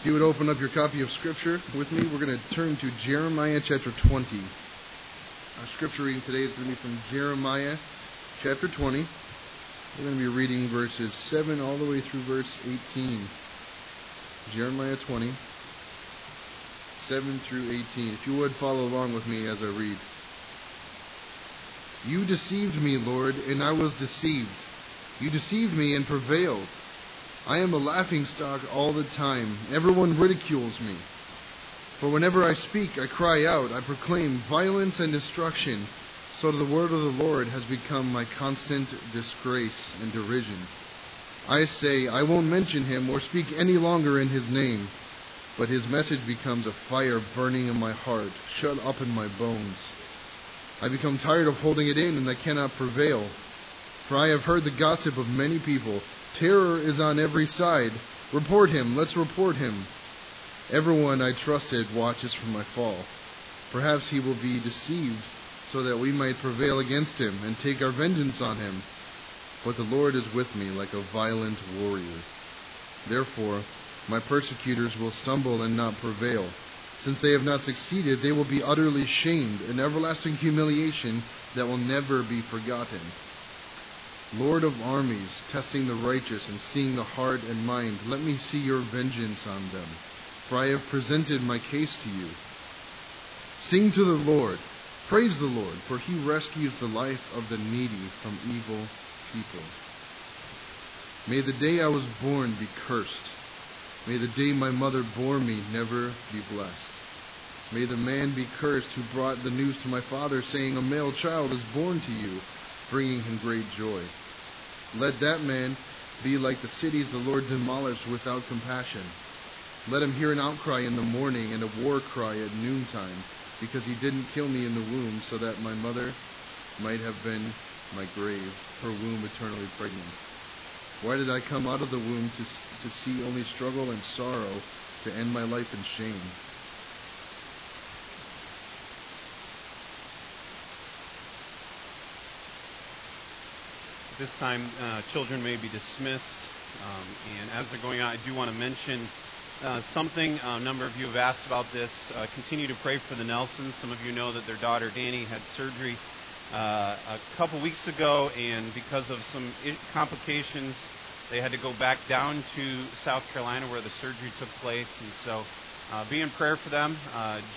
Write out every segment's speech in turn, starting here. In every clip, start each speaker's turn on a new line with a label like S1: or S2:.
S1: If you would open up your copy of Scripture with me, we're going to turn to Jeremiah chapter 20. Our Scripture reading today is going to be from Jeremiah chapter 20. We're going to be reading verses 7 all the way through verse 18. Jeremiah 20, 7 through 18. If you would follow along with me as I read. You deceived me, Lord, and I was deceived. You deceived me and prevailed. I am a laughing stock all the time. Everyone ridicules me. For whenever I speak, I cry out, I proclaim violence and destruction. So the word of the Lord has become my constant disgrace and derision. I say, I won't mention him or speak any longer in his name. But his message becomes a fire burning in my heart, shut up in my bones. I become tired of holding it in, and I cannot prevail. For I have heard the gossip of many people. Terror is on every side. Report him, let's report him. Everyone I trusted watches for my fall. Perhaps he will be deceived, so that we might prevail against him and take our vengeance on him. But the Lord is with me like a violent warrior. Therefore, my persecutors will stumble and not prevail. Since they have not succeeded, they will be utterly shamed, an everlasting humiliation that will never be forgotten. Lord of armies, testing the righteous and seeing the heart and mind, let me see your vengeance on them, for I have presented my case to you. Sing to the Lord, praise the Lord, for he rescues the life of the needy from evil people. May the day I was born be cursed. May the day my mother bore me never be blessed. May the man be cursed who brought the news to my father, saying, A male child is born to you bringing him great joy. Let that man be like the cities the Lord demolished without compassion. Let him hear an outcry in the morning and a war cry at noontime, because he didn't kill me in the womb, so that my mother might have been my grave, her womb eternally pregnant. Why did I come out of the womb to, to see only struggle and sorrow, to end my life in shame?
S2: This time, uh, children may be dismissed. Um, and as they're going out, I do want to mention uh, something. Uh, a number of you have asked about this. Uh, continue to pray for the Nelsons. Some of you know that their daughter Danny had surgery uh, a couple weeks ago, and because of some complications, they had to go back down to South Carolina where the surgery took place. And so, be in prayer for them.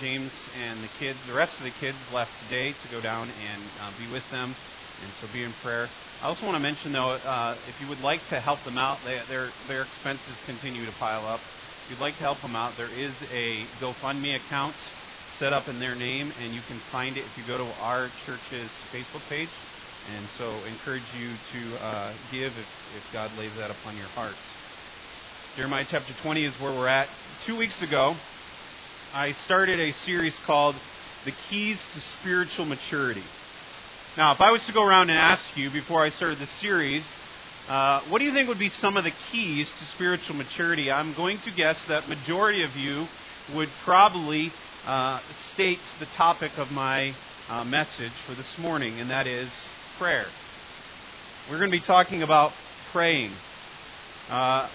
S2: James and the kids, the rest of the kids, left today to go down and be with them and so be in prayer. I also want to mention, though, uh, if you would like to help them out, they, their their expenses continue to pile up. If you'd like to help them out, there is a GoFundMe account set up in their name, and you can find it if you go to our church's Facebook page. And so, encourage you to uh, give if, if God lays that upon your hearts. Jeremiah chapter 20 is where we're at. Two weeks ago, I started a series called The Keys to Spiritual Maturity. Now, if I was to go around and ask you before I started the series, uh, what do you think would be some of the keys to spiritual maturity? I'm going to guess that majority of you would probably uh, state the topic of my uh, message for this morning, and that is prayer. We're going to be talking about praying. Uh,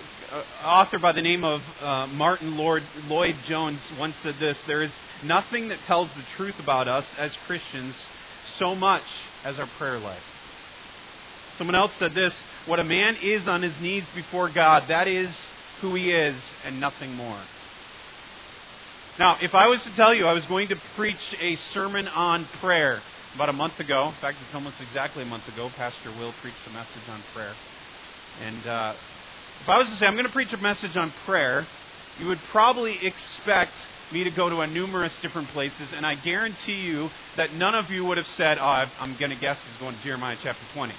S2: author by the name of uh, Martyn Lord, Lloyd Jones once said this There is nothing that tells the truth about us as Christians so much as our prayer life. Someone else said this What a man is on his knees before God, that is who he is, and nothing more. Now, if I was to tell you I was going to preach a sermon on prayer about a month ago, in fact, it's almost exactly a month ago, Pastor Will preached a message on prayer. And uh, if I was to say I'm going to preach a message on prayer, you would probably expect me to go to a numerous different places, and I guarantee you that none of you would have said, oh, I'm going to guess he's going to Jeremiah chapter 20.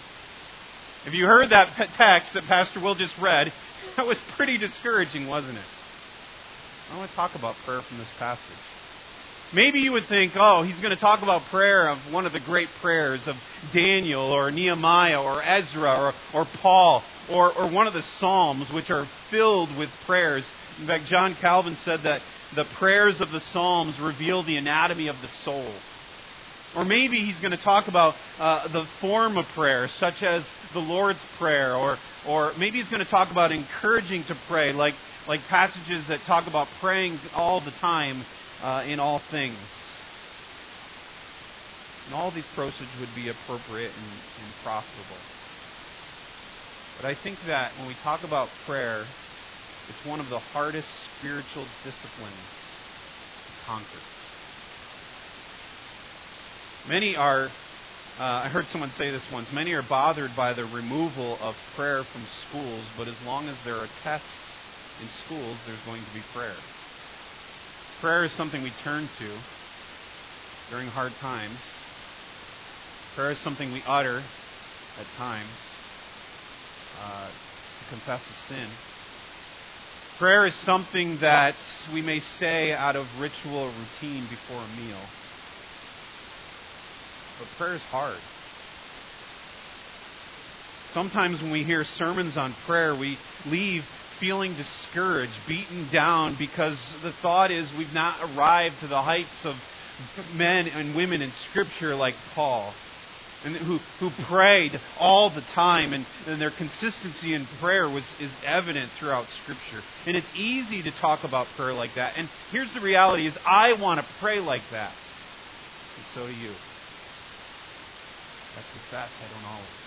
S2: If you heard that text that Pastor Will just read, that was pretty discouraging, wasn't it? I want to talk about prayer from this passage. Maybe you would think, oh, he's going to talk about prayer of one of the great prayers of Daniel or Nehemiah or Ezra or, or Paul or, or one of the Psalms, which are filled with prayers. In fact, John Calvin said that the prayers of the Psalms reveal the anatomy of the soul. Or maybe he's going to talk about uh, the form of prayer, such as the Lord's Prayer, or, or maybe he's going to talk about encouraging to pray, like like passages that talk about praying all the time uh, in all things. And all these approaches would be appropriate and, and profitable. But I think that when we talk about prayer, it's one of the hardest spiritual disciplines to conquer. Many are, uh, I heard someone say this once, many are bothered by the removal of prayer from schools, but as long as there are tests in schools, there's going to be prayer. Prayer is something we turn to during hard times. Prayer is something we utter at times uh, to confess a sin. Prayer is something that we may say out of ritual routine before a meal. But prayer is hard. Sometimes when we hear sermons on prayer, we leave feeling discouraged, beaten down, because the thought is we've not arrived to the heights of men and women in Scripture like Paul, and who, who prayed all the time, and, and their consistency in prayer was, is evident throughout Scripture. And it's easy to talk about prayer like that. And here's the reality is I want to pray like that. And so do you. That's the best. I don't always.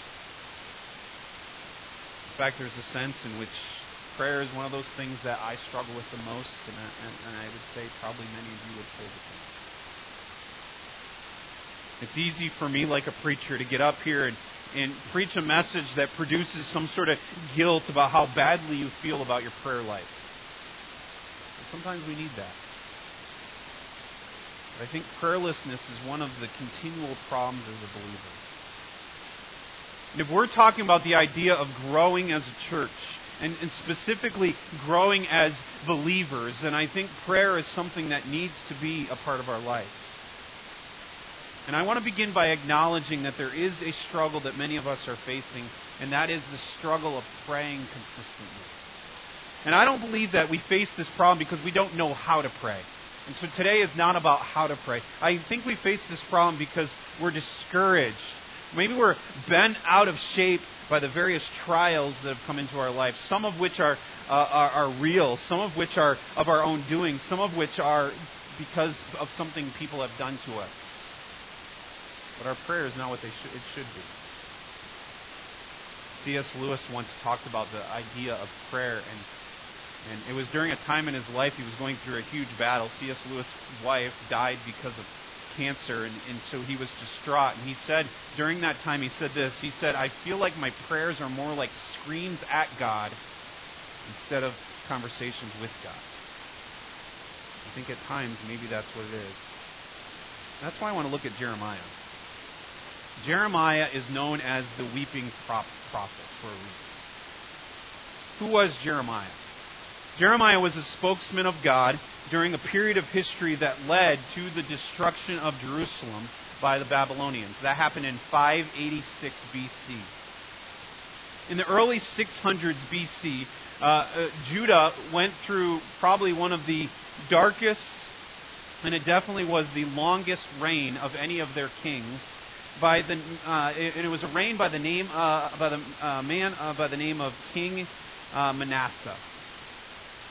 S2: In fact, there's a sense in which prayer is one of those things that I struggle with the most, and I, and, and I would say probably many of you would say the same. It's easy for me, like a preacher, to get up here and, and preach a message that produces some sort of guilt about how badly you feel about your prayer life. Sometimes we need that. But I think prayerlessness is one of the continual problems as a believer. And if we're talking about the idea of growing as a church, and, and, specifically growing as believers, and I think prayer is something that needs to be a part of our life. And I want to begin by acknowledging that there is a struggle that many of us are facing, and that is the struggle of praying consistently. And I don't believe that we face this problem because we don't know how to pray. And so today is not about how to pray. I think we face this problem because we're discouraged Maybe we're bent out of shape by the various trials that have come into our life, some of which are, uh, are, are, real, some of which are of our own doing, some of which are because of something people have done to us. But our prayer is not what sh- it should be. C.S. Lewis once talked about the idea of prayer, and, and it was during a time in his life he was going through a huge battle. C.S. Lewis' wife died because of cancer, and, and so he was distraught. And he said, during that time, he said this He said, I feel like my prayers are more like screams at God instead of conversations with God. I think at times maybe that's what it is. That's why I want to look at Jeremiah. Jeremiah is known as the weeping prophet for a reason. Who was Jeremiah? Jeremiah was a spokesman of God during a period of history that led to the destruction of Jerusalem by the Babylonians. That happened in 586 BC. In the early 600s BC, uh, uh, Judah went through probably one of the darkest, and it definitely was the longest reign of any of their kings. By the, uh, it, it, was a reign by the name uh, by the uh, man uh, by the name of King Manasseh.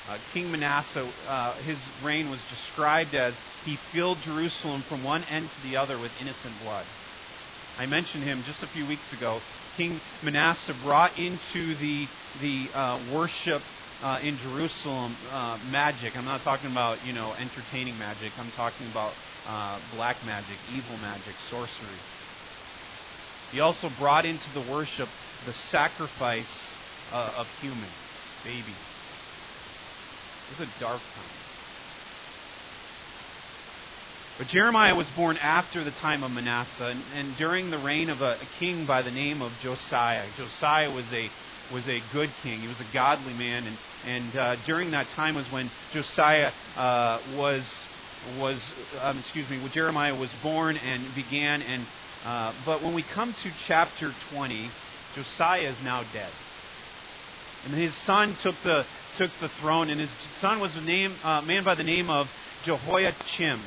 S2: Uh, King Manasseh, uh, his reign was described as he filled Jerusalem from one end to the other with innocent blood. I mentioned him just a few weeks ago. King Manasseh brought into the the uh, worship uh, in Jerusalem uh, magic. I'm not talking about you know entertaining magic. I'm talking about uh, black magic, evil magic, sorcery. He also brought into the worship the sacrifice of humans, babies. It was a dark time. But Jeremiah was born after the time of Manasseh, and, and during the reign of a, a, king by the name of Josiah. Josiah was a was a good king. He was a godly man, and and uh, during that time was when Josiah uh, was was um, excuse me, Jeremiah was born and began. And uh, but when we come to chapter 20, Josiah is now dead, and his son took the took the throne, and his son was a name, uh, man by the name of Jehoiakim.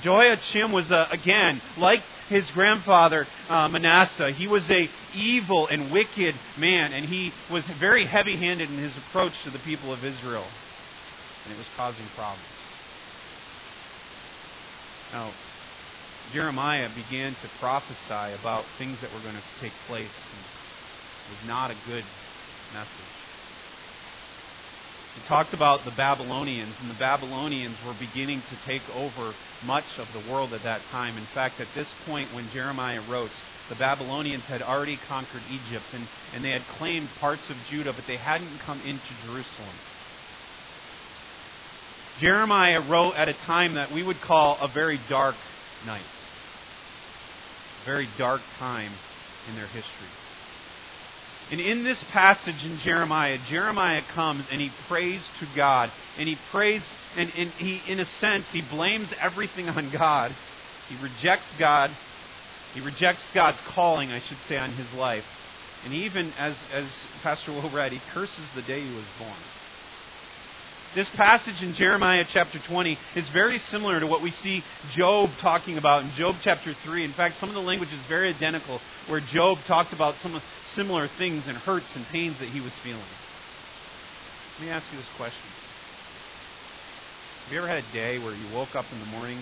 S2: Jehoiakim was, uh, again, like his grandfather uh, Manasseh, he was a evil and wicked man, and he was very heavy handed in his approach to the people of Israel. And it was causing problems. Now, Jeremiah began to prophesy about things that were going to take place. Was not a good message. He talked about the Babylonians, and the Babylonians were beginning to take over much of the world at that time. In fact, at this point when Jeremiah wrote, the Babylonians had already conquered Egypt, and, and they had claimed parts of Judah, but they hadn't come into Jerusalem. Jeremiah wrote at a time that we would call a very dark night, very dark time in their history. And in this passage in Jeremiah, Jeremiah comes and he prays to God. And he prays, and, and he, in a sense, he blames everything on God. He rejects God. He rejects God's calling, I should say, on his life. And even, as, as Pastor Will read, he curses the day he was born. This passage in Jeremiah chapter 20 is very similar to what we see Job talking about in Job chapter 3. In fact, some of the language is very identical, where Job talked about some similar things and hurts and pains that he was feeling. Let me ask you this question Have you ever had a day where you woke up in the morning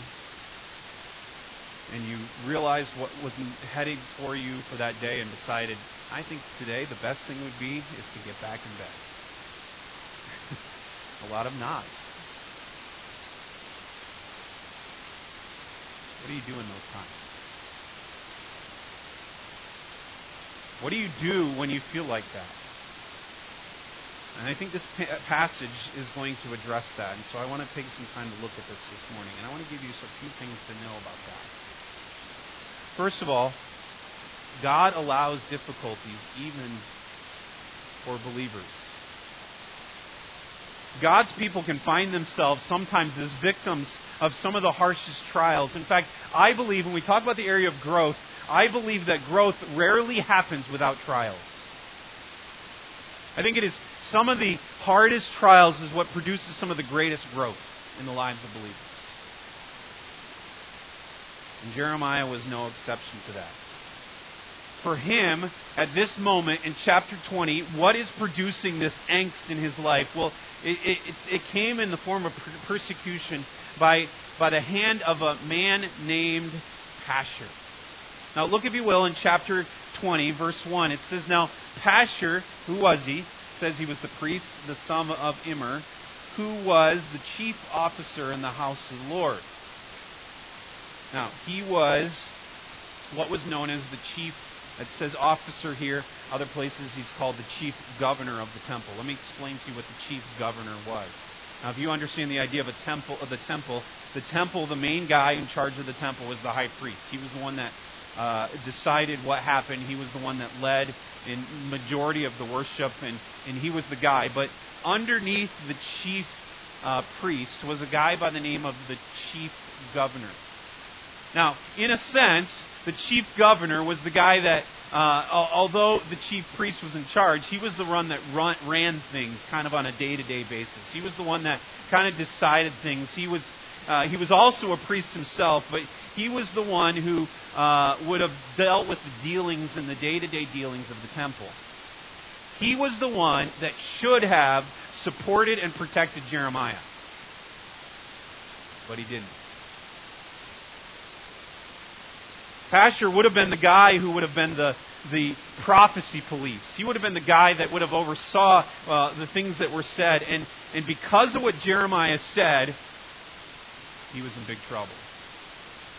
S2: and you realized what was heading for you for that day and decided, I think today the best thing would be is to get back in bed? A lot of nods. What do you do in those times? What do you do when you feel like that? And I think this pa- passage is going to address that. And so I want to take some time to look at this this morning. And I want to give you a few things to know about that. First of all, God allows difficulties even for believers. God's people can find themselves sometimes as victims of some of the harshest trials. In fact, I believe when we talk about the area of growth, I believe that growth rarely happens without trials. I think it is some of the hardest trials is what produces some of the greatest growth in the lives of believers. And Jeremiah was no exception to that for him at this moment in chapter 20, what is producing this angst in his life? Well, it, it, it came in the form of persecution by, by the hand of a man named Pashur. Now, look, if you will, in chapter 20, verse 1. It says, Now, Pashur, who was he? It says he was the priest, the son of Immer, who was the chief officer in the house of the Lord. Now, he was what was known as the chief it says officer here. Other places he's called the chief governor of the temple. Let me explain to you what the chief governor was. Now, if you understand the idea of a temple, of the temple, the temple, the main guy in charge of the temple was the high priest. He was the one that uh, decided what happened. He was the one that led in majority of the worship, and, and he was the guy. But underneath the chief uh, priest was a guy by the name of the chief governor. Now, in a sense, the chief governor was the guy that, uh, although the chief priest was in charge, he was the one that run, ran things kind of on a day to day basis. He was the one that kind of decided things. He was, uh, he was also a priest himself, but he was the one who uh, would have dealt with the dealings and the day to day dealings of the temple. He was the one that should have supported and protected Jeremiah. But he didn't. Pashur would have been the guy who would have been the, the prophecy police. He would have been the guy that would have oversaw uh, the things that were said. And, and because of what Jeremiah said, he was in big trouble.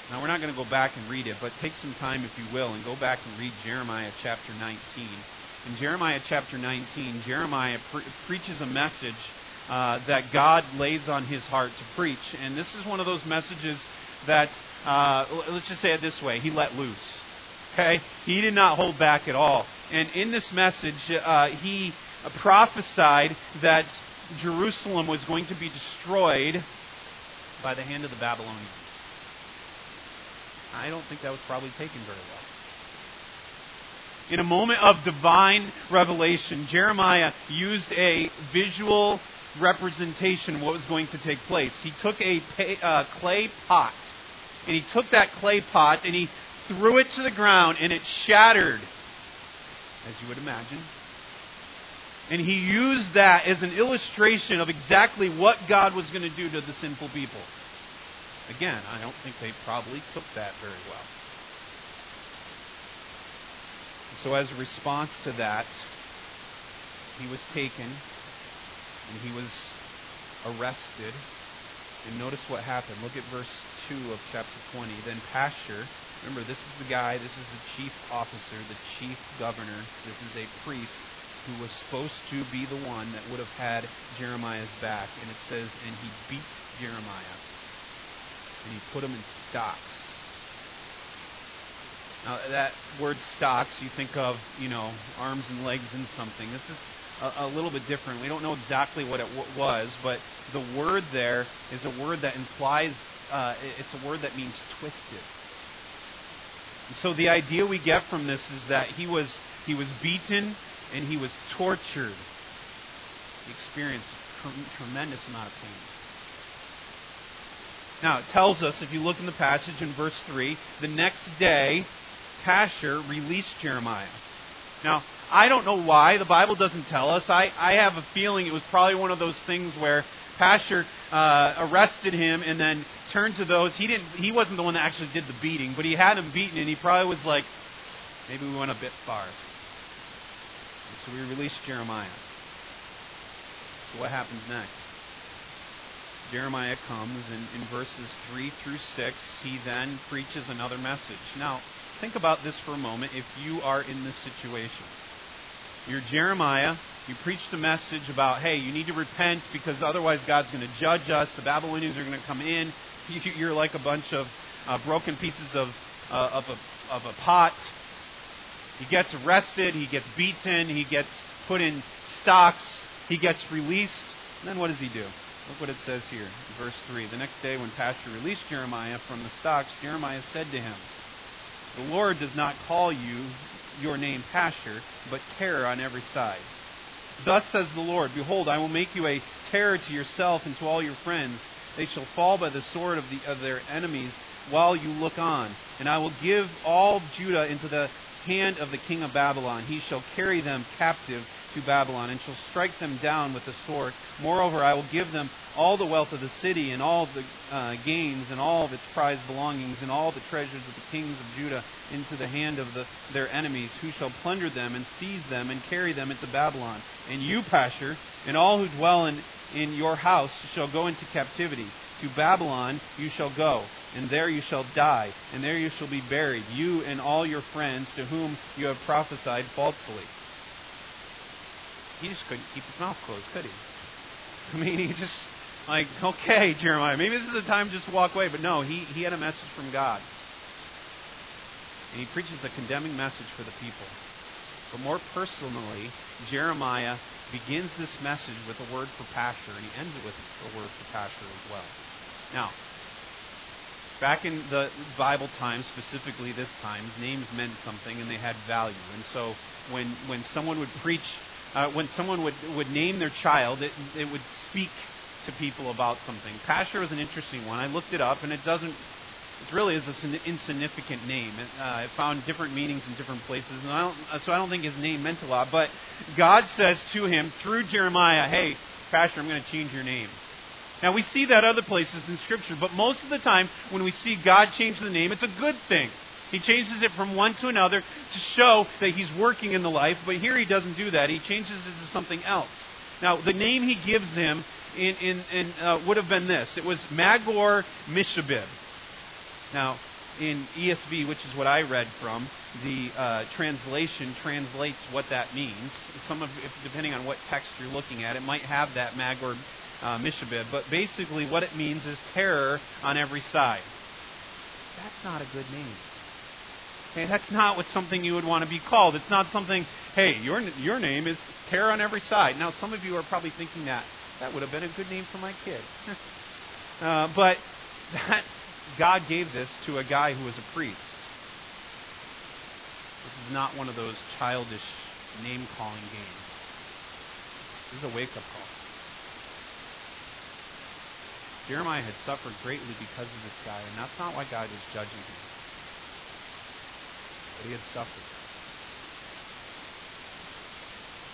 S2: Now, we're not going to go back and read it, but take some time, if you will, and go back and read Jeremiah chapter 19. In Jeremiah chapter 19, Jeremiah pre- preaches a message uh, that God lays on his heart to preach. And this is one of those messages that uh, let's just say it this way, he let loose. Okay? He did not hold back at all. And in this message, uh, he prophesied that Jerusalem was going to be destroyed by the hand of the Babylonians. I don't think that was probably taken very well. In a moment of divine revelation, Jeremiah used a visual representation of what was going to take place. He took a uh, clay pot and he took that clay pot and he threw it to the ground and it shattered, as you would imagine. And he used that as an illustration of exactly what God was going to do to the sinful people. Again, I don't think they probably took that very well. So, as a response to that, he was taken and he was arrested. And notice what happened. Look at verse 2 of chapter 20. Then Pashur, remember, this is the guy, this is the chief officer, the chief governor, this is a priest who was supposed to be the one that would have had Jeremiah's back. And it says, and he beat Jeremiah. And he put him in stocks. Now, that word stocks, you think of, you know, arms and legs and something. This is a, a little bit different. We don't know exactly what it w- was, but the word there is a word that implies, uh, it's a word that means twisted. And so the idea we get from this is that he was, he was beaten and he was tortured. He experienced a tremendous amount of pain. Now, it tells us, if you look in the passage in verse 3, the next day, Pashur released Jeremiah. Now, I don't know why. The Bible doesn't tell us. I, I have a feeling it was probably one of those things where Pashur uh, arrested him and then turned to those. He didn't. He wasn't the one that actually did the beating, but he had him beaten, and he probably was like, maybe we went a bit far. So we released Jeremiah. So what happens next? Jeremiah comes, and in verses 3 through 6, he then preaches another message. Now, think about this for a moment if you are in this situation. You're Jeremiah. You preach the message about, hey, you need to repent because otherwise God's going to judge us. The Babylonians are going to come in. You're like a bunch of uh, broken pieces of, uh, of, a, of a pot. He gets arrested. He gets beaten. He gets put in stocks. He gets released. And then what does he do? Look what it says here, verse 3. The next day, when Pashur released Jeremiah from the stocks, Jeremiah said to him, The Lord does not call you your name Pashur, but terror on every side. Thus says the Lord Behold, I will make you a terror to yourself and to all your friends. They shall fall by the sword of, the, of their enemies while you look on. And I will give all Judah into the hand of the king of Babylon. He shall carry them captive to Babylon, and shall strike them down with the sword. Moreover, I will give them all the wealth of the city, and all the uh, gains, and all of its prized belongings, and all the treasures of the kings of Judah into the hand of the, their enemies, who shall plunder them, and seize them, and carry them into Babylon. And you, Pashur, and all who dwell in, in your house shall go into captivity. To Babylon you shall go, and there you shall die, and there you shall be buried, you and all your friends to whom you have prophesied falsely. He just couldn't keep his mouth closed, could he? I mean, he just, like, okay, Jeremiah, maybe this is the time just to walk away. But no, he, he had a message from God. And he preaches a condemning message for the people. But more personally, Jeremiah begins this message with a word for Pashur, and he ends it with a word for Pashur as well. Now, back in the Bible times, specifically this time, names meant something and they had value. And so when, when someone would preach, uh, when someone would, would name their child, it, it would speak to people about something. Pashur was an interesting one. I looked it up and it doesn't, it really is an insignificant name. It, uh, it found different meanings in different places, and I uh, so I don't think his name meant a lot. But God says to him through Jeremiah, "Hey, Pashur, I'm going to change your name." Now, we see that other places in Scripture, but most of the time when we see God change the name, it's a good thing. He changes it from one to another to show that He's working in the life, but here He doesn't do that. He changes it to something else. Now, the name He gives him in, in, in, uh, would have been this it was Magor Mishabib. Now, in ESV, which is what I read from, the uh, translation translates what that means. Some of, if, depending on what text you're looking at, it might have that Magor uh, Mishabib. But basically, what it means is terror on every side. That's not a good name. Okay, that's not what something you would want to be called. It's not something, hey, your, your name is terror on every side. Now, some of you are probably thinking that. That would have been a good name for my kid. uh, but that, God gave this to a guy who was a priest. This is not one of those childish name calling games. This is a wake up call. Jeremiah had suffered greatly because of this guy, and that's not why God was judging him. But he had suffered.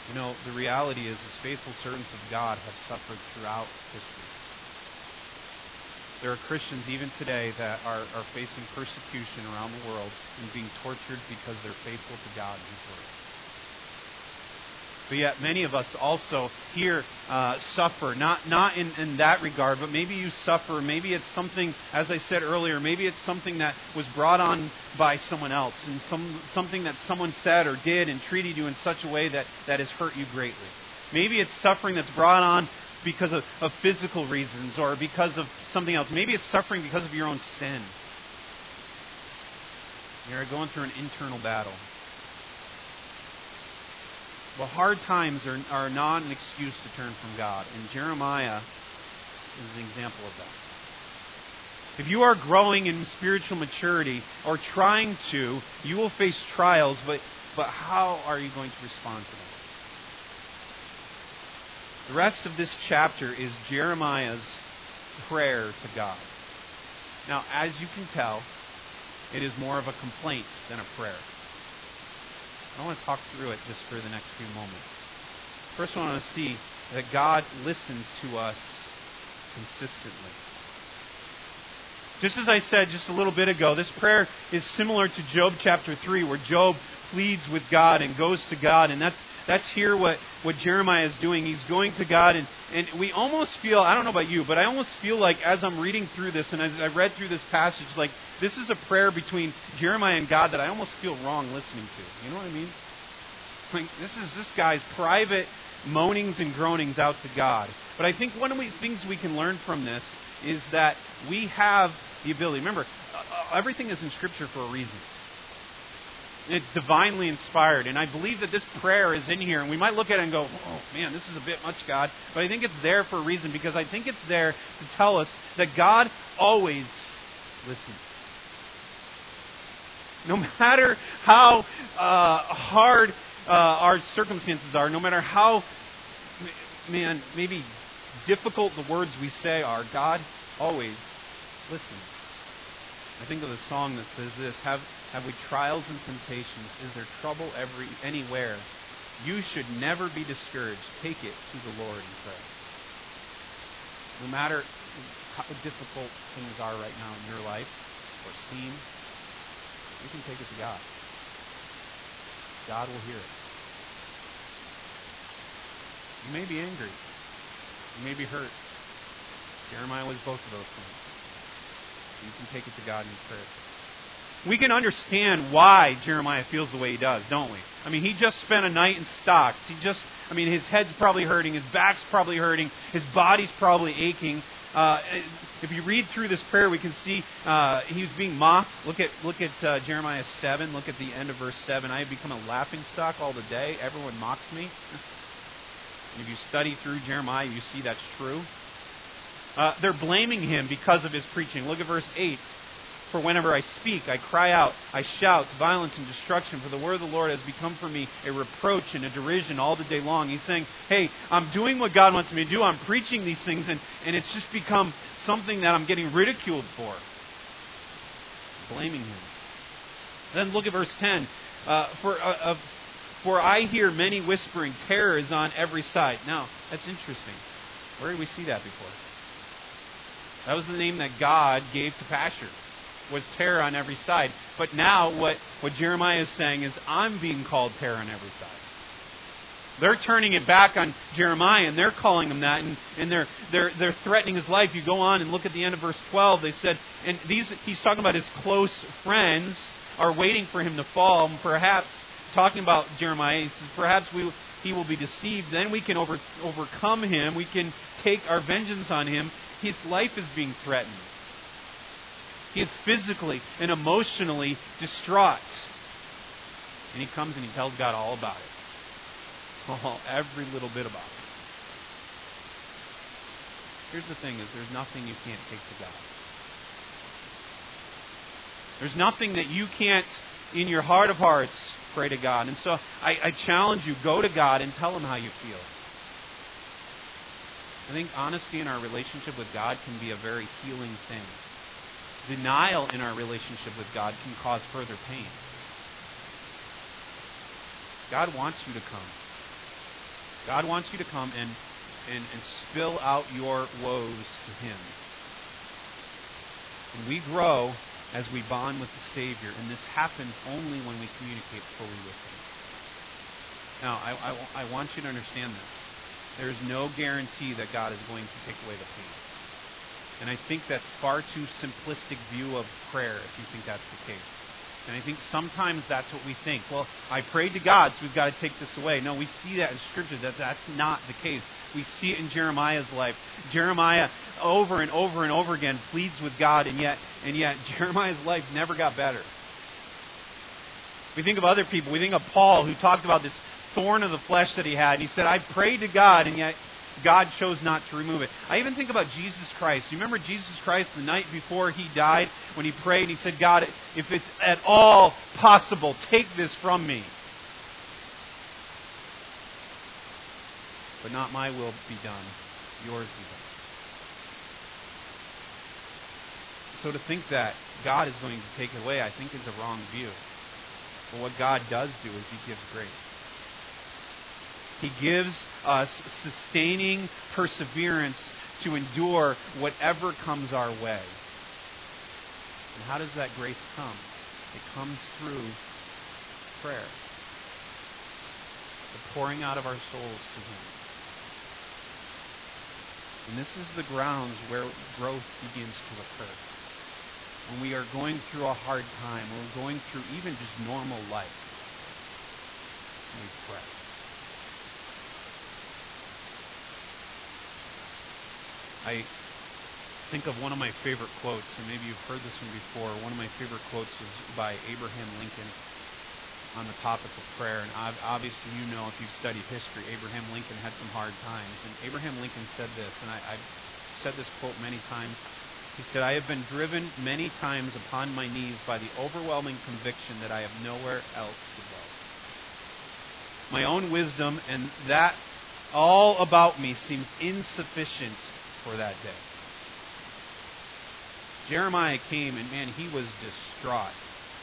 S2: You know, the reality is, as faithful servants of God have suffered throughout history. There are Christians even today that are, are facing persecution around the world and being tortured because they're faithful to God and His Word. But yet, many of us also here uh, suffer, not, not in, in that regard, but maybe you suffer. Maybe it's something, as I said earlier, maybe it's something that was brought on by someone else, and some, something that someone said or did and treated you in such a way that, that has hurt you greatly. Maybe it's suffering that's brought on because of, of physical reasons or because of something else. Maybe it's suffering because of your own sin. You're going through an internal battle. Well, hard times are, are not an excuse to turn from God, and Jeremiah is an example of that. If you are growing in spiritual maturity or trying to, you will face trials, but, but how are you going to respond to them? The rest of this chapter is Jeremiah's prayer to God. Now, as you can tell, it is more of a complaint than a prayer. I want to talk through it just for the next few moments. First, I want to see that God listens to us consistently. Just as I said just a little bit ago, this prayer is similar to Job chapter 3, where Job pleads with God and goes to God, and that's that's here what, what Jeremiah is doing. He's going to God, and, and we almost feel, I don't know about you, but I almost feel like as I'm reading through this and as I read through this passage, like this is a prayer between Jeremiah and God that I almost feel wrong listening to. You know what I mean? Like, this is this guy's private moanings and groanings out to God. But I think one of the things we can learn from this is that we have the ability. Remember, uh, uh, everything is in Scripture for a reason. It's divinely inspired. And I believe that this prayer is in here. And we might look at it and go, oh, man, this is a bit much, God. But I think it's there for a reason because I think it's there to tell us that God always listens. No matter how uh, hard uh, our circumstances are, no matter how, man, maybe difficult the words we say are, God always listens. I think of the song that says this Have, have we trials and temptations? Is there trouble every, anywhere? You should never be discouraged. Take it to the Lord in prayer. No matter how difficult things are right now in your life or seem, you can take it to God. God will hear it. You may be angry. You may be hurt. Jeremiah was both of those things. You can take it to God in prayer. We can understand why Jeremiah feels the way he does, don't we? I mean, he just spent a night in stocks. He just, I mean, his head's probably hurting, his back's probably hurting, his body's probably aching. Uh, if you read through this prayer, we can see uh, he was being mocked. Look at look at uh, Jeremiah seven. Look at the end of verse seven. I have become a laughing stock all the day. Everyone mocks me. if you study through Jeremiah, you see that's true. Uh, they're blaming him because of his preaching. Look at verse 8. For whenever I speak, I cry out, I shout violence and destruction, for the word of the Lord has become for me a reproach and a derision all the day long. He's saying, Hey, I'm doing what God wants me to do. I'm preaching these things, and, and it's just become something that I'm getting ridiculed for. Blaming him. Then look at verse 10. Uh, for, uh, uh, for I hear many whispering, terror is on every side. Now, that's interesting. Where did we see that before? That was the name that God gave to Pashur. Was terror on every side. But now what, what Jeremiah is saying is, I'm being called terror on every side. They're turning it back on Jeremiah and they're calling him that and, and they're, they're, they're threatening his life. You go on and look at the end of verse 12. They said, and these, he's talking about his close friends are waiting for him to fall. And perhaps, talking about Jeremiah, he says, perhaps we, he will be deceived. Then we can over, overcome him. We can take our vengeance on him his life is being threatened. He is physically and emotionally distraught. And he comes and he tells God all about it. Oh, every little bit about it. Here's the thing is there's nothing you can't take to God. There's nothing that you can't, in your heart of hearts, pray to God. And so I, I challenge you, go to God and tell him how you feel. I think honesty in our relationship with God can be a very healing thing. Denial in our relationship with God can cause further pain. God wants you to come. God wants you to come and, and, and spill out your woes to Him. And we grow as we bond with the Savior, and this happens only when we communicate fully with Him. Now, I, I, I want you to understand this. There is no guarantee that God is going to take away the pain. And I think that's far too simplistic view of prayer if you think that's the case. And I think sometimes that's what we think. Well, I prayed to God, so we've got to take this away. No, we see that in Scripture that that's not the case. We see it in Jeremiah's life. Jeremiah over and over and over again pleads with God, and yet, and yet Jeremiah's life never got better. We think of other people. We think of Paul, who talked about this thorn of the flesh that he had. He said, I prayed to God, and yet God chose not to remove it. I even think about Jesus Christ. You remember Jesus Christ the night before he died when he prayed he said, God, if it's at all possible, take this from me. But not my will be done, yours be done. So to think that God is going to take it away, I think is a wrong view. But what God does do is he gives grace. He gives us sustaining perseverance to endure whatever comes our way. And how does that grace come? It comes through prayer, the pouring out of our souls to Him. And this is the grounds where growth begins to occur. When we are going through a hard time, when we're going through even just normal life, we pray. I think of one of my favorite quotes, and maybe you've heard this one before. One of my favorite quotes was by Abraham Lincoln on the topic of prayer. And obviously, you know, if you've studied history, Abraham Lincoln had some hard times. And Abraham Lincoln said this, and I, I've said this quote many times. He said, I have been driven many times upon my knees by the overwhelming conviction that I have nowhere else to go. My own wisdom and that all about me seems insufficient for that day. Jeremiah came and man, he was distraught.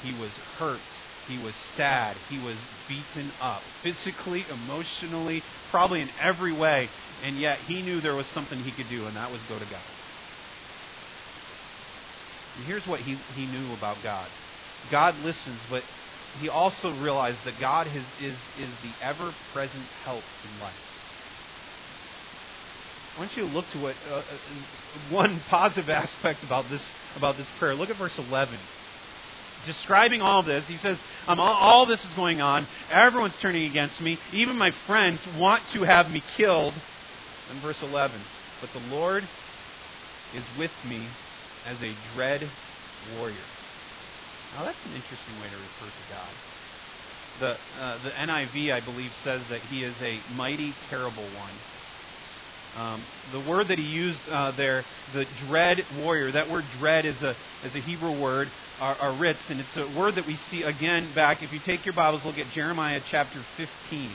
S2: He was hurt. He was sad. He was beaten up physically, emotionally, probably in every way. And yet he knew there was something he could do, and that was go to God. And here's what he, he knew about God God listens, but he also realized that God is, is, is the ever present help in life. I want you look to what uh, uh, one positive aspect about this about this prayer. Look at verse 11. Describing all this, he says, um, all, all this is going on. Everyone's turning against me. Even my friends want to have me killed. In verse 11, but the Lord is with me as a dread warrior. Now that's an interesting way to refer to God. The, uh, the NIV, I believe, says that he is a mighty, terrible one. Um, the word that he used uh, there, the dread warrior, that word dread is a, is a Hebrew word, a aritz, and it's a word that we see again back. If you take your Bibles, look at Jeremiah chapter 15.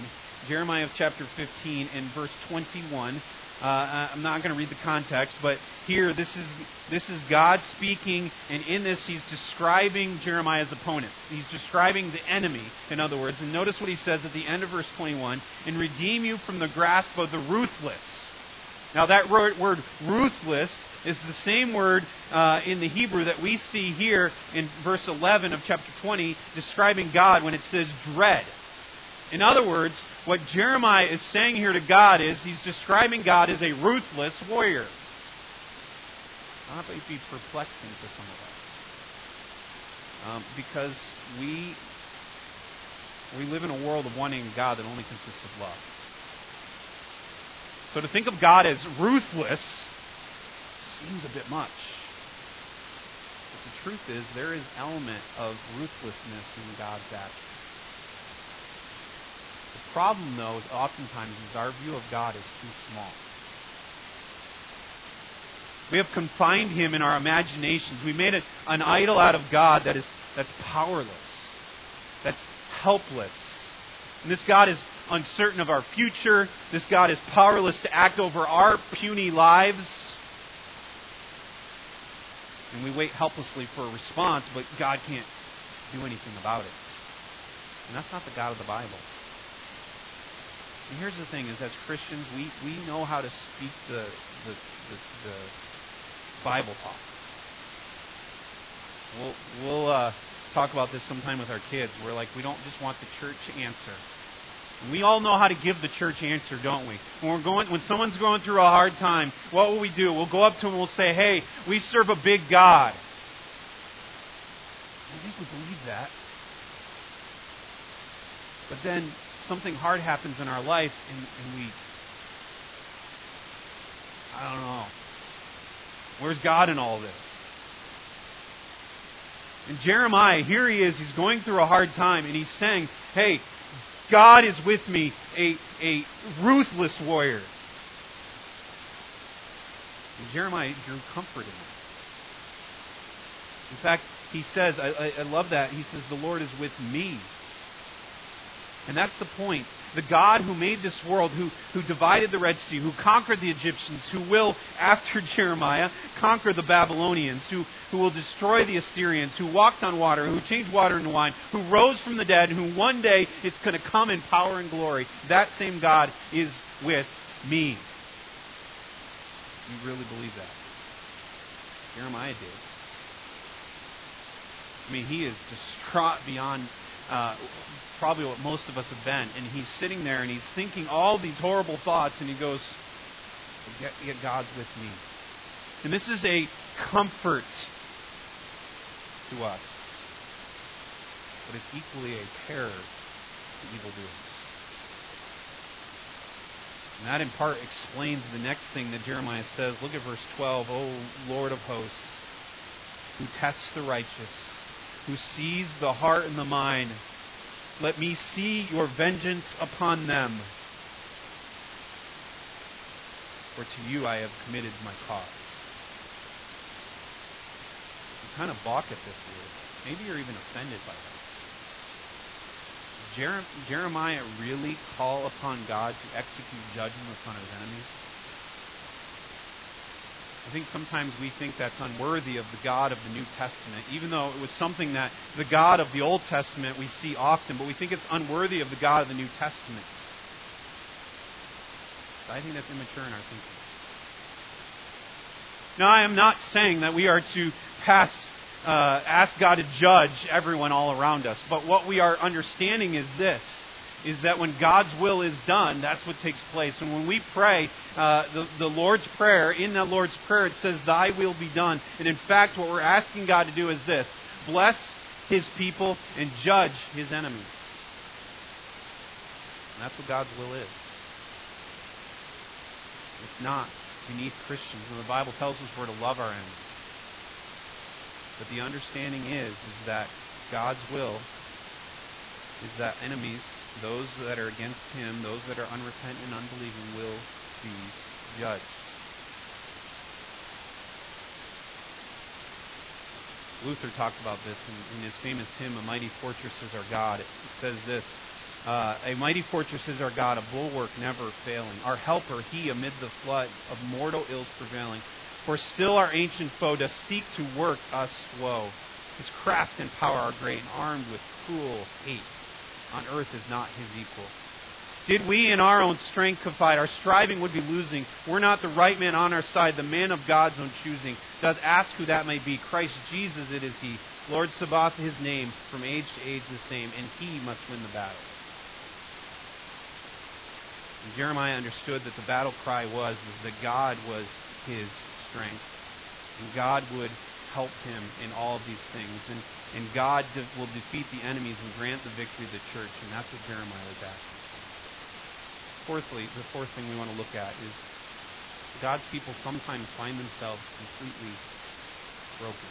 S2: Jeremiah chapter 15 and verse 21. Uh, I'm not going to read the context, but here this is this is God speaking, and in this he's describing Jeremiah's opponents. He's describing the enemy, in other words. And notice what he says at the end of verse 21: "And redeem you from the grasp of the ruthless." Now, that word, ruthless is the same word uh, in the Hebrew that we see here in verse 11 of chapter 20, describing God when it says dread. In other words, what Jeremiah is saying here to God is he's describing God as a ruthless warrior. That might be perplexing to some of us. Um, because we, we live in a world of wanting God that only consists of love. So to think of God as ruthless seems a bit much. But the truth is, there is element of ruthlessness in God's actions. The problem, though, is oftentimes is our view of God is too small. We have confined him in our imaginations. We made an idol out of God that is that's powerless, that's helpless. And this God is uncertain of our future. This God is powerless to act over our puny lives. And we wait helplessly for a response, but God can't do anything about it. And that's not the God of the Bible. And here's the thing: is as Christians, we, we know how to speak the, the, the, the Bible talk. We'll, we'll uh, talk about this sometime with our kids. We're like, we don't just want the church answer. We all know how to give the church answer, don't we? When we're going, when someone's going through a hard time, what will we do? We'll go up to them we'll say, "Hey, we serve a big God." I think we believe that. But then something hard happens in our life, and, and we, I don't know. Where's God in all this? And Jeremiah, here he is, he's going through a hard time, and he's saying, Hey, God is with me, a, a ruthless warrior. And Jeremiah drew comfort in that. In fact, he says, I, I, I love that. He says, The Lord is with me. And that's the point. The God who made this world, who, who divided the Red Sea, who conquered the Egyptians, who will, after Jeremiah, conquer the Babylonians, who, who will destroy the Assyrians, who walked on water, who changed water into wine, who rose from the dead, who one day it's going to come in power and glory. That same God is with me. You really believe that? Jeremiah did. I mean, he is distraught beyond uh, probably what most of us have been. And he's sitting there and he's thinking all these horrible thoughts, and he goes, Yet, God's with me. And this is a comfort to us, but it's equally a terror to evildoers. And that in part explains the next thing that Jeremiah says. Look at verse 12. O Lord of hosts, who tests the righteous, who sees the heart and the mind, let me see your vengeance upon them. For to you I have committed my cause. You kind of balk at this here. Maybe you're even offended by that. Jeremiah really call upon God to execute judgment upon his enemies? I think sometimes we think that's unworthy of the God of the New Testament, even though it was something that the God of the Old Testament we see often, but we think it's unworthy of the God of the New Testament. I think that's immature in our thinking. Now, I am not saying that we are to pass, uh, ask God to judge everyone all around us, but what we are understanding is this is that when God's will is done, that's what takes place. And when we pray uh, the, the Lord's Prayer, in that Lord's Prayer, it says, Thy will be done. And in fact, what we're asking God to do is this bless His people and judge His enemies. And that's what God's will is. It's not beneath Christians. And the Bible tells us we're to love our enemies. But the understanding is, is that God's will is that enemies those that are against him, those that are unrepentant and unbelieving, will be judged. Luther talked about this in, in, his famous hymn, A Mighty Fortress is Our God. It, says this uh, A mighty fortress is our God, a bulwark never failing. Our helper, he amid the flood of mortal ills prevailing. For still our ancient foe does seek to work us woe. His craft and power are great, and armed with cruel hate on earth is not his equal. Did we in our own strength confide, our striving would be losing. We're not the right man on our side, the man of God's own choosing. Does ask who that may be. Christ Jesus it is he. Lord Sabaoth his name, from age to age the same, and he must win the battle. And Jeremiah understood that the battle cry was that God was his strength. And God would help him in all of these things. And, and God de- will defeat the enemies and grant the victory to the church. And that's what Jeremiah was asking. Fourthly, the fourth thing we want to look at is God's people sometimes find themselves completely broken.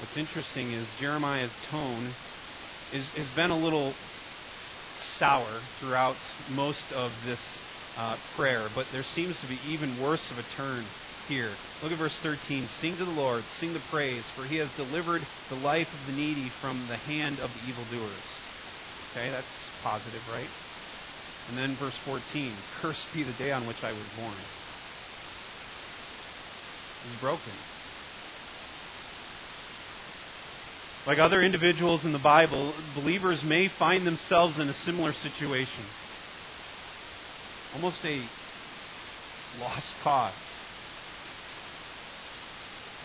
S2: What's interesting is Jeremiah's tone is, has been a little sour throughout most of this uh, prayer, but there seems to be even worse of a turn here. Look at verse 13. Sing to the Lord, sing the praise, for he has delivered the life of the needy from the hand of the evildoers. Okay, that's positive, right? And then verse 14 Cursed be the day on which I was born. He's broken. Like other individuals in the Bible, believers may find themselves in a similar situation. Almost a lost cause.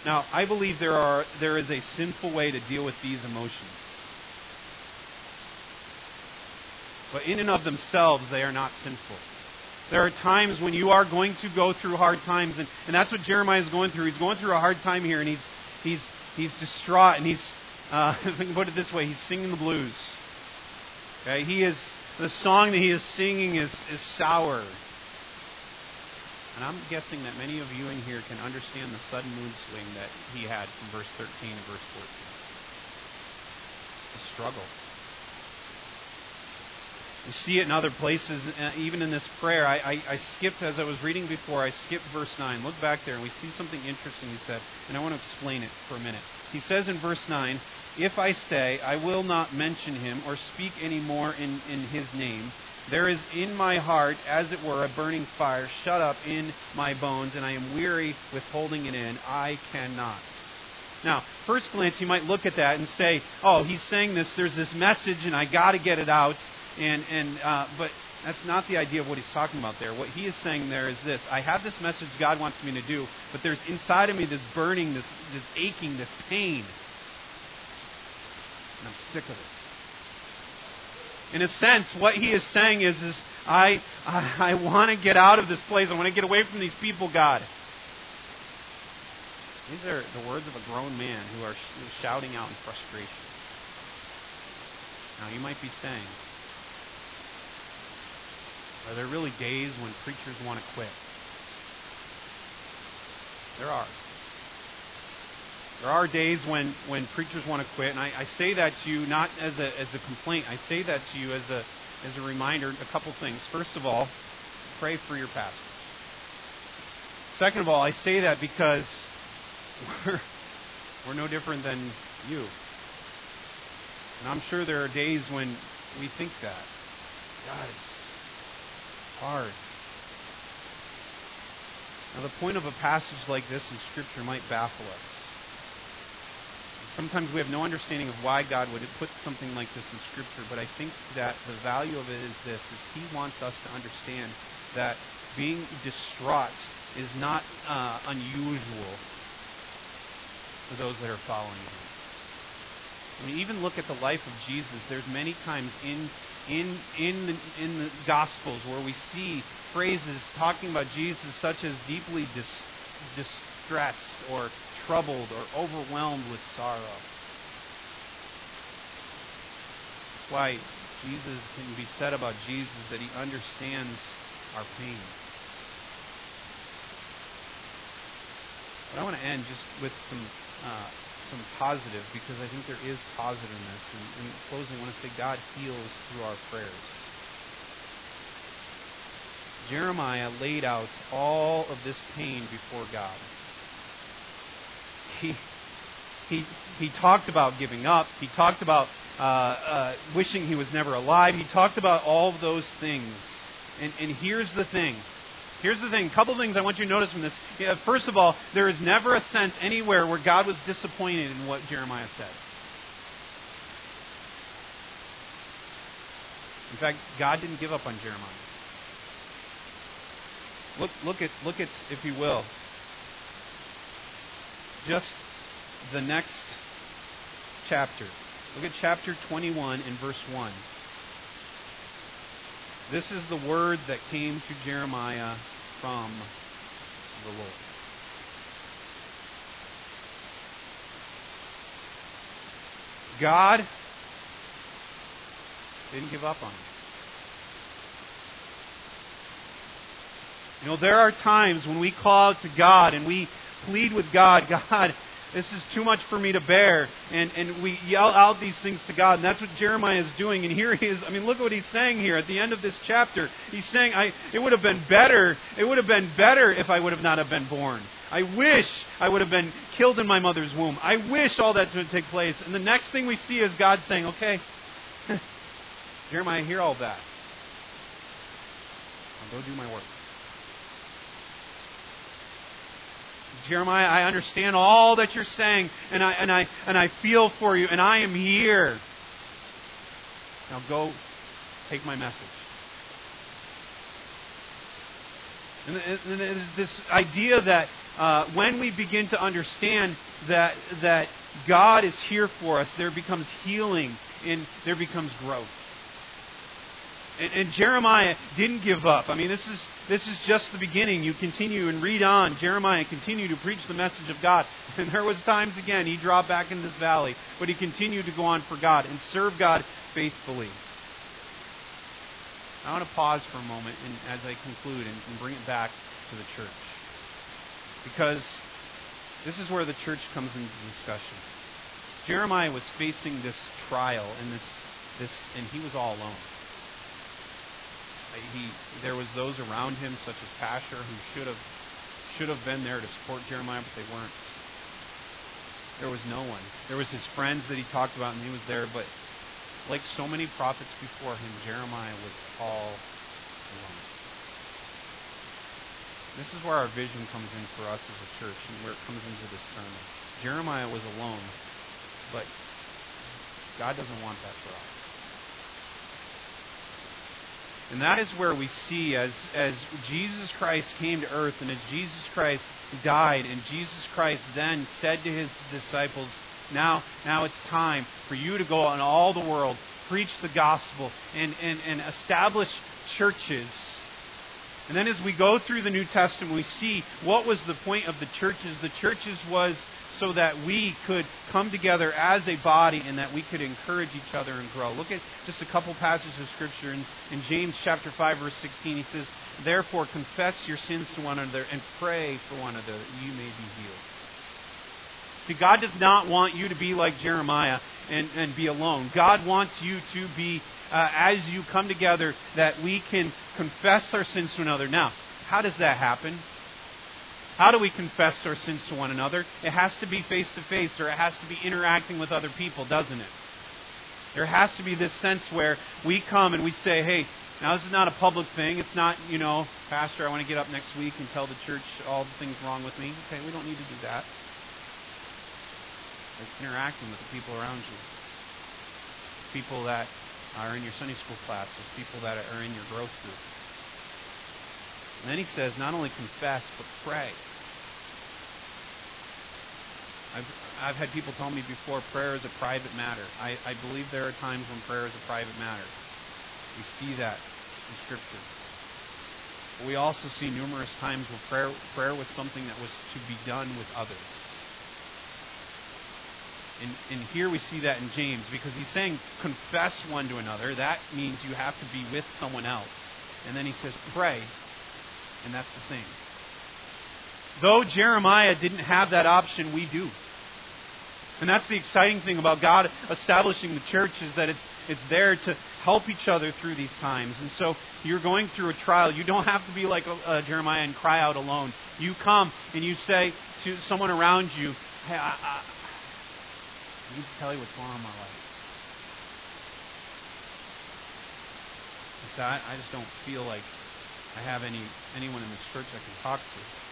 S2: Now, I believe there, are, there is a sinful way to deal with these emotions. But in and of themselves, they are not sinful. There are times when you are going to go through hard times, and, and that's what Jeremiah is going through. He's going through a hard time here, and he's, he's, he's distraught, and he's, uh, put it this way, he's singing the blues. Okay? He is, the song that he is singing is, is sour. And I'm guessing that many of you in here can understand the sudden mood swing that he had from verse 13 to verse 14. A struggle. We see it in other places, uh, even in this prayer. I, I, I, skipped, as I was reading before, I skipped verse 9. Look back there, and we see something interesting he said, and I want to explain it for a minute. He says in verse 9, If I say, I will not mention him or speak any more in, in his name, there is in my heart, as it were, a burning fire shut up in my bones, and I am weary with holding it in. I cannot. Now, first glance, you might look at that and say, oh, he's saying this, there's this message, and I got to get it out. And, and, uh, but that's not the idea of what he's talking about there. What he is saying there is this I have this message God wants me to do, but there's inside of me this burning, this, this aching, this pain. And I'm sick of it. In a sense, what he is saying is, is I, I, I want to get out of this place. I want to get away from these people, God. These are the words of a grown man who are shouting out in frustration. Now, you might be saying, are there really days when preachers want to quit? There are. There are days when, when preachers want to quit, and I, I say that to you not as a, as a complaint. I say that to you as a, as a reminder, a couple things. First of all, pray for your pastor. Second of all, I say that because we're, we're no different than you. And I'm sure there are days when we think that. God, it's hard. Now, the point of a passage like this in Scripture might baffle us. Sometimes we have no understanding of why God would put something like this in Scripture, but I think that the value of it is this, is He wants us to understand that being distraught is not uh, unusual for those that are following Him. I mean, even look at the life of Jesus. There's many times in in in the, in the Gospels where we see phrases talking about Jesus such as deeply dis, distressed or troubled or overwhelmed with sorrow. That's why Jesus can be said about Jesus that he understands our pain. But I want to end just with some uh, some positive because I think there is positive in this. And in closing, I want to say God heals through our prayers. Jeremiah laid out all of this pain before God. He, he, he talked about giving up. He talked about uh, uh, wishing he was never alive. He talked about all of those things. And, and here's the thing Here's the thing a couple things I want you to notice from this. First of all, there is never a sense anywhere where God was disappointed in what Jeremiah said. In fact, God didn't give up on Jeremiah. Look, look at, look at, if you will, just the next chapter. Look at chapter 21 and verse 1. This is the word that came to Jeremiah from the Lord. God didn't give up on him. You know, there are times when we call out to God and we plead with God, God, this is too much for me to bear. And, and we yell out these things to God. And that's what Jeremiah is doing. And here he is. I mean, look at what he's saying here at the end of this chapter. He's saying, I, it would have been better. It would have been better if I would have not have been born. I wish I would have been killed in my mother's womb. I wish all that would take place. And the next thing we see is God saying, okay, Jeremiah, hear all that. I'll go do my work. Jeremiah, I understand all that you're saying, and I, and, I, and I feel for you, and I am here. Now go take my message. And, and this idea that uh, when we begin to understand that, that God is here for us, there becomes healing and there becomes growth. And, and, Jeremiah didn't give up. I mean, this is, this is just the beginning. You continue and read on. Jeremiah continued to preach the message of God. And there was times again he dropped back in this valley, but he continued to go on for God and serve God faithfully. I want to pause for a moment and, as I conclude and, and bring it back to the church. Because this is where the church comes into discussion. Jeremiah was facing this trial and this, this and he was all alone. He, there was those around him, such as Pashhur, who should have should have been there to support Jeremiah, but they weren't. There was no one. There was his friends that he talked about, and he was there, but like so many prophets before him, Jeremiah was all alone. This is where our vision comes in for us as a church and where it comes into this sermon. Jeremiah was alone, but God doesn't want that for us. And that is where we see as, as Jesus Christ came to earth and as Jesus Christ died, and Jesus Christ then said to his disciples, now, now it's time for you to go on all the world, preach the gospel, and, and, and establish churches. And then as we go through the New Testament, we see what was the point of the churches. The churches was so that we could come together as a body and that we could encourage each other and grow. Look at just a couple passages of Scripture. In, in James chapter 5, verse 16, he says, Therefore confess your sins to one another and pray for one another that you may be healed. See, God does not want you to be like Jeremiah and, and be alone. God wants you to be, uh, as you come together, that we can confess our sins to another. Now, how does that happen? How do we confess our sins to one another? It has to be face to face, or it has to be interacting with other people, doesn't it? There has to be this sense where we come and we say, hey, now this is not a public thing. It's not, you know, Pastor, I want to get up next week and tell the church all the things wrong with me. Okay, we don't need to do that. It's interacting with the people around you. People that are in your Sunday school classes, people that are in your growth group. And then he says, not only confess, but pray. I've, I've had people tell me before prayer is a private matter. I, I believe there are times when prayer is a private matter. We see that in Scripture. But we also see numerous times where prayer, prayer was something that was to be done with others. And, and here we see that in James because he's saying confess one to another. That means you have to be with someone else. And then he says pray, and that's the same. Though Jeremiah didn't have that option, we do. And that's the exciting thing about God establishing the church is that it's, it's there to help each other through these times. And so you're going through a trial. You don't have to be like uh, Jeremiah and cry out alone. You come and you say to someone around you, hey, I, I, I need to tell you what's going on in my life. You say, I, I just don't feel like I have any anyone in this church I can talk to.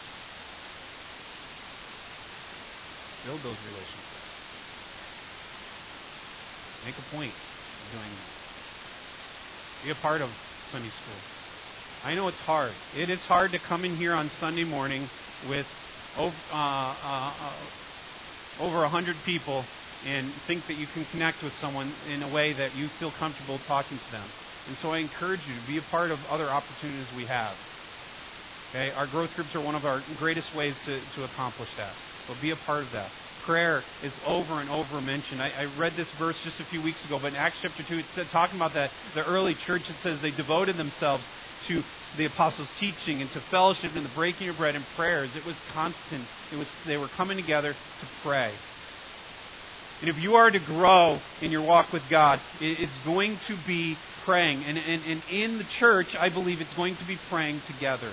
S2: Build those relationships. Make a point of doing that. Be a part of Sunday school. I know it's hard. It is hard to come in here on Sunday morning with over, uh, uh, uh, over 100 people and think that you can connect with someone in a way that you feel comfortable talking to them. And so I encourage you to be a part of other opportunities we have. Okay? Our growth groups are one of our greatest ways to, to accomplish that. But be a part of that. Prayer is over and over mentioned. I, I read this verse just a few weeks ago, but in Acts chapter 2, it's talking about that, the early church, it says they devoted themselves to the apostles' teaching and to fellowship and the breaking of bread and prayers. It was constant. It was, they were coming together to pray. And if you are to grow in your walk with God, it's going to be praying. And, and, and in the church, I believe it's going to be praying together.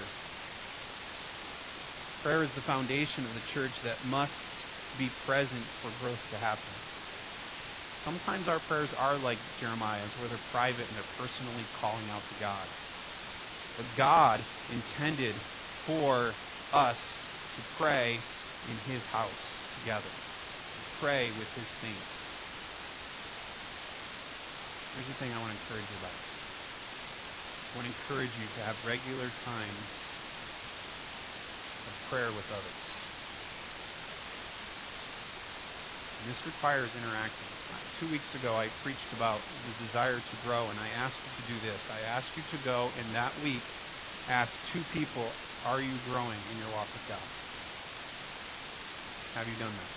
S2: Prayer is the foundation of the church that must be present for growth to happen. Sometimes our prayers are like Jeremiah's, where they're private and they're personally calling out to God. But God intended for us to pray in His house together, to pray with His saints. Here's the thing I want to encourage you about. I want to encourage you to have regular times prayer with others. And this requires interacting. Two weeks ago, I preached about the desire to grow, and I asked you to do this. I asked you to go, and that week, ask two people, Are you growing in your walk with God? Have you done that?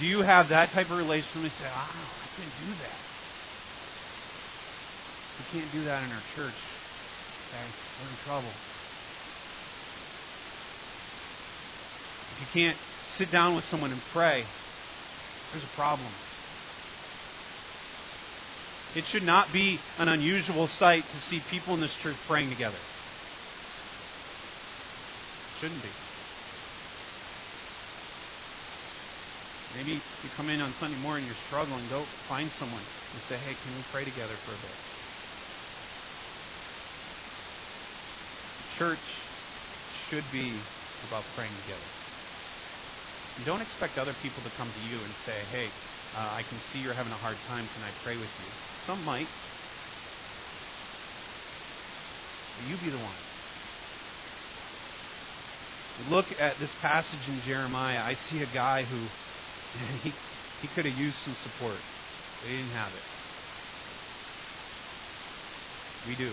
S2: Do you have that type of relationship? You say, "Wow, I can't do that." We can't do that in our church. Okay, we're in trouble. If you can't sit down with someone and pray, there's a problem. It should not be an unusual sight to see people in this church praying together. It shouldn't be. Maybe you come in on Sunday morning, you're struggling, go find someone and say, hey, can we pray together for a bit? Church should be about praying together. And don't expect other people to come to you and say, hey, uh, I can see you're having a hard time. Can I pray with you? Some might. But you be the one. Look at this passage in Jeremiah. I see a guy who he, he could have used some support, he didn't have it. We do.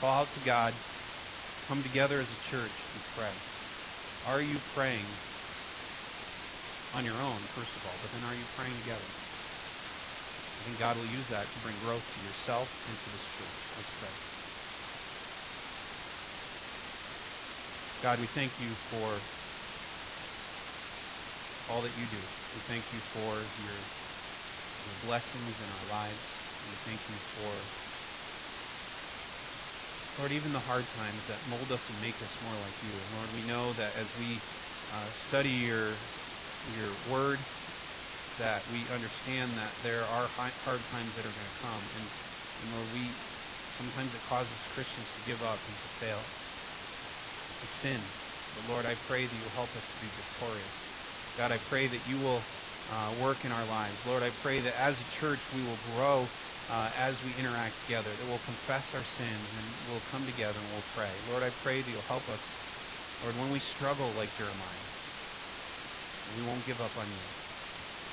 S2: Call out to God. Come together as a church and pray. Are you praying on your own, first of all, but then are you praying together? I think God will use that to bring growth to yourself and to this church. Let's pray. God, we thank you for all that you do. We thank you for your, your blessings in our lives. We thank you for Lord, even the hard times that mold us and make us more like you. Lord, we know that as we uh, study your your word, that we understand that there are hard times that are going to come, and, and Lord, we sometimes it causes Christians to give up and to fail, to sin. But Lord, I pray that you help us to be victorious. God, I pray that you will uh, work in our lives. Lord, I pray that as a church we will grow uh, as we interact together, that we'll confess our sins and we'll come together and we'll pray. Lord, I pray that you'll help us, Lord, when we struggle like Jeremiah, we won't give up on you.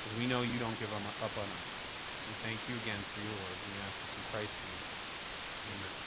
S2: Because we know you don't give up on us. We thank you again for your word. We ask this in Christ's name. Amen.